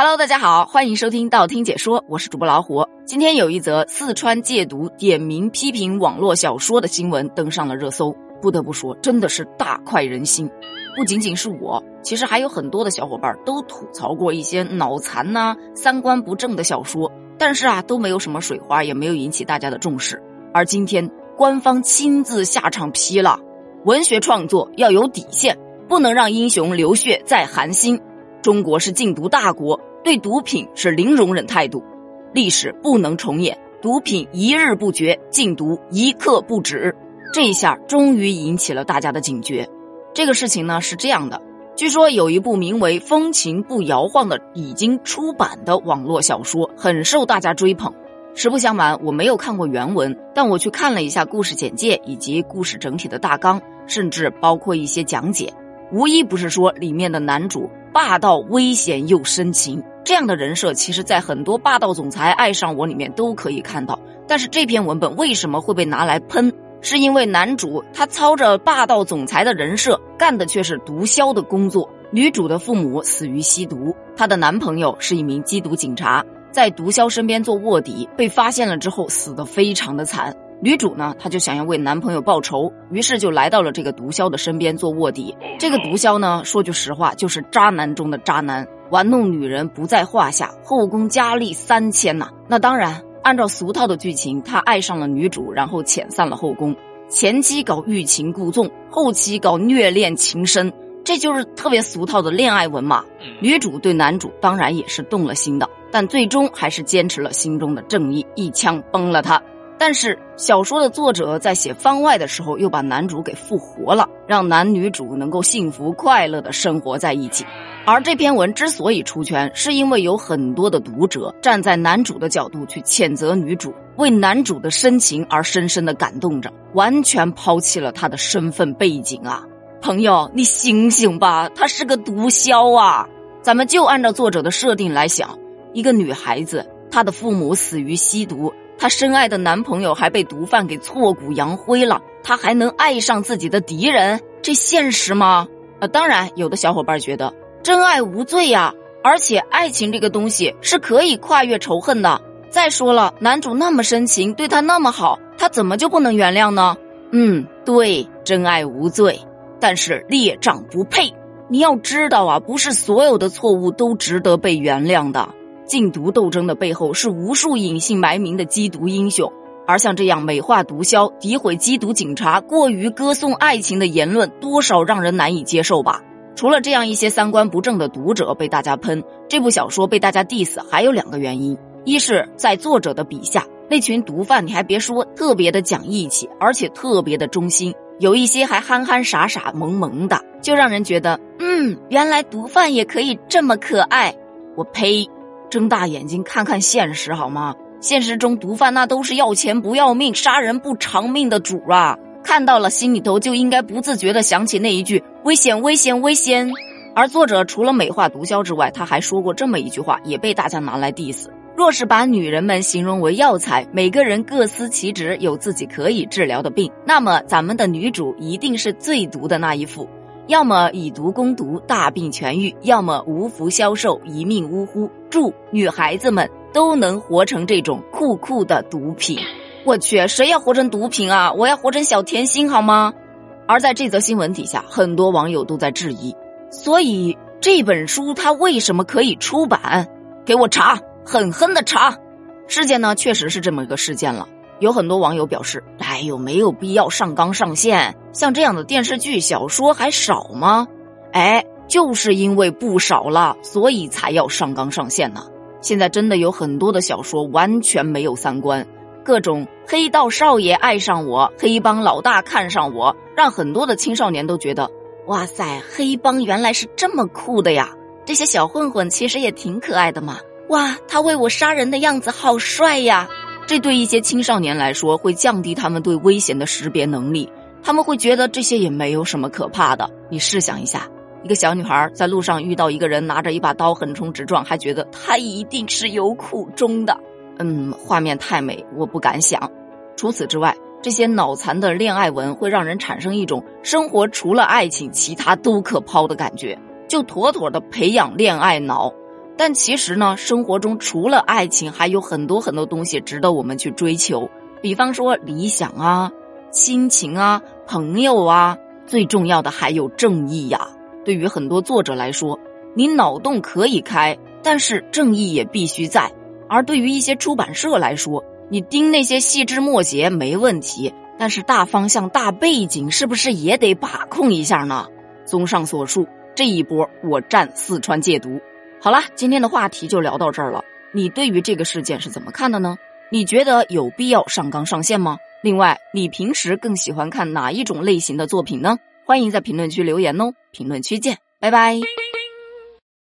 Hello，大家好，欢迎收听道听解说，我是主播老虎。今天有一则四川戒毒点名批评网络小说的新闻登上了热搜，不得不说，真的是大快人心。不仅仅是我，其实还有很多的小伙伴都吐槽过一些脑残呐、三观不正的小说，但是啊，都没有什么水花，也没有引起大家的重视。而今天，官方亲自下场批了，文学创作要有底线，不能让英雄流血再寒心。中国是禁毒大国。对毒品是零容忍态度，历史不能重演，毒品一日不绝，禁毒一刻不止。这一下终于引起了大家的警觉。这个事情呢是这样的，据说有一部名为《风情不摇晃》的已经出版的网络小说，很受大家追捧。实不相瞒，我没有看过原文，但我去看了一下故事简介以及故事整体的大纲，甚至包括一些讲解，无一不是说里面的男主霸道、危险又深情。这样的人设，其实，在很多霸道总裁爱上我里面都可以看到。但是这篇文本为什么会被拿来喷？是因为男主他操着霸道总裁的人设，干的却是毒枭的工作。女主的父母死于吸毒，她的男朋友是一名缉毒警察，在毒枭身边做卧底，被发现了之后死得非常的惨。女主呢，她就想要为男朋友报仇，于是就来到了这个毒枭的身边做卧底。这个毒枭呢，说句实话，就是渣男中的渣男。玩弄女人不在话下，后宫佳丽三千呐。那当然，按照俗套的剧情，他爱上了女主，然后遣散了后宫。前期搞欲擒故纵，后期搞虐恋情深，这就是特别俗套的恋爱文嘛。女主对男主当然也是动了心的，但最终还是坚持了心中的正义，一枪崩了他。但是小说的作者在写番外的时候，又把男主给复活了，让男女主能够幸福快乐的生活在一起。而这篇文之所以出圈，是因为有很多的读者站在男主的角度去谴责女主，为男主的深情而深深的感动着，完全抛弃了他的身份背景啊！朋友，你醒醒吧，他是个毒枭啊！咱们就按照作者的设定来想，一个女孩子，她的父母死于吸毒。她深爱的男朋友还被毒贩给挫骨扬灰了，她还能爱上自己的敌人？这现实吗？呃，当然，有的小伙伴觉得真爱无罪呀，而且爱情这个东西是可以跨越仇恨的。再说了，男主那么深情，对她那么好，她怎么就不能原谅呢？嗯，对，真爱无罪，但是孽障不配。你要知道啊，不是所有的错误都值得被原谅的。禁毒斗争的背后是无数隐姓埋名的缉毒英雄，而像这样美化毒枭、诋毁缉毒警察、过于歌颂爱情的言论，多少让人难以接受吧？除了这样一些三观不正的读者被大家喷，这部小说被大家 diss 还有两个原因：一是在作者的笔下，那群毒贩你还别说，特别的讲义气，而且特别的忠心，有一些还憨憨傻傻、萌萌的，就让人觉得，嗯，原来毒贩也可以这么可爱。我呸！睁大眼睛看看现实好吗？现实中毒贩那都是要钱不要命、杀人不偿命的主啊！看到了心里头就应该不自觉的想起那一句“危险危险危险”。而作者除了美化毒枭之外，他还说过这么一句话，也被大家拿来 diss：若是把女人们形容为药材，每个人各司其职，有自己可以治疗的病，那么咱们的女主一定是最毒的那一副。要么以毒攻毒，大病痊愈；要么无福消受，一命呜呼。祝女孩子们都能活成这种酷酷的毒品。我去，谁要活成毒品啊？我要活成小甜心好吗？而在这则新闻底下，很多网友都在质疑：所以这本书它为什么可以出版？给我查，狠狠的查！事件呢，确实是这么一个事件了。有很多网友表示：“哎呦，没有必要上纲上线，像这样的电视剧、小说还少吗？”哎，就是因为不少了，所以才要上纲上线呢。现在真的有很多的小说完全没有三观，各种黑道少爷爱上我，黑帮老大看上我，让很多的青少年都觉得：“哇塞，黑帮原来是这么酷的呀！这些小混混其实也挺可爱的嘛！哇，他为我杀人的样子好帅呀！”这对一些青少年来说，会降低他们对危险的识别能力。他们会觉得这些也没有什么可怕的。你试想一下，一个小女孩在路上遇到一个人拿着一把刀横冲直撞，还觉得他一定是有苦衷的。嗯，画面太美，我不敢想。除此之外，这些脑残的恋爱文会让人产生一种生活除了爱情，其他都可抛的感觉，就妥妥的培养恋爱脑。但其实呢，生活中除了爱情，还有很多很多东西值得我们去追求。比方说理想啊、亲情啊、朋友啊，最重要的还有正义呀。对于很多作者来说，你脑洞可以开，但是正义也必须在。而对于一些出版社来说，你盯那些细枝末节没问题，但是大方向、大背景是不是也得把控一下呢？综上所述，这一波我占四川戒毒。好了，今天的话题就聊到这儿了。你对于这个事件是怎么看的呢？你觉得有必要上纲上线吗？另外，你平时更喜欢看哪一种类型的作品呢？欢迎在评论区留言哦。评论区见，拜拜。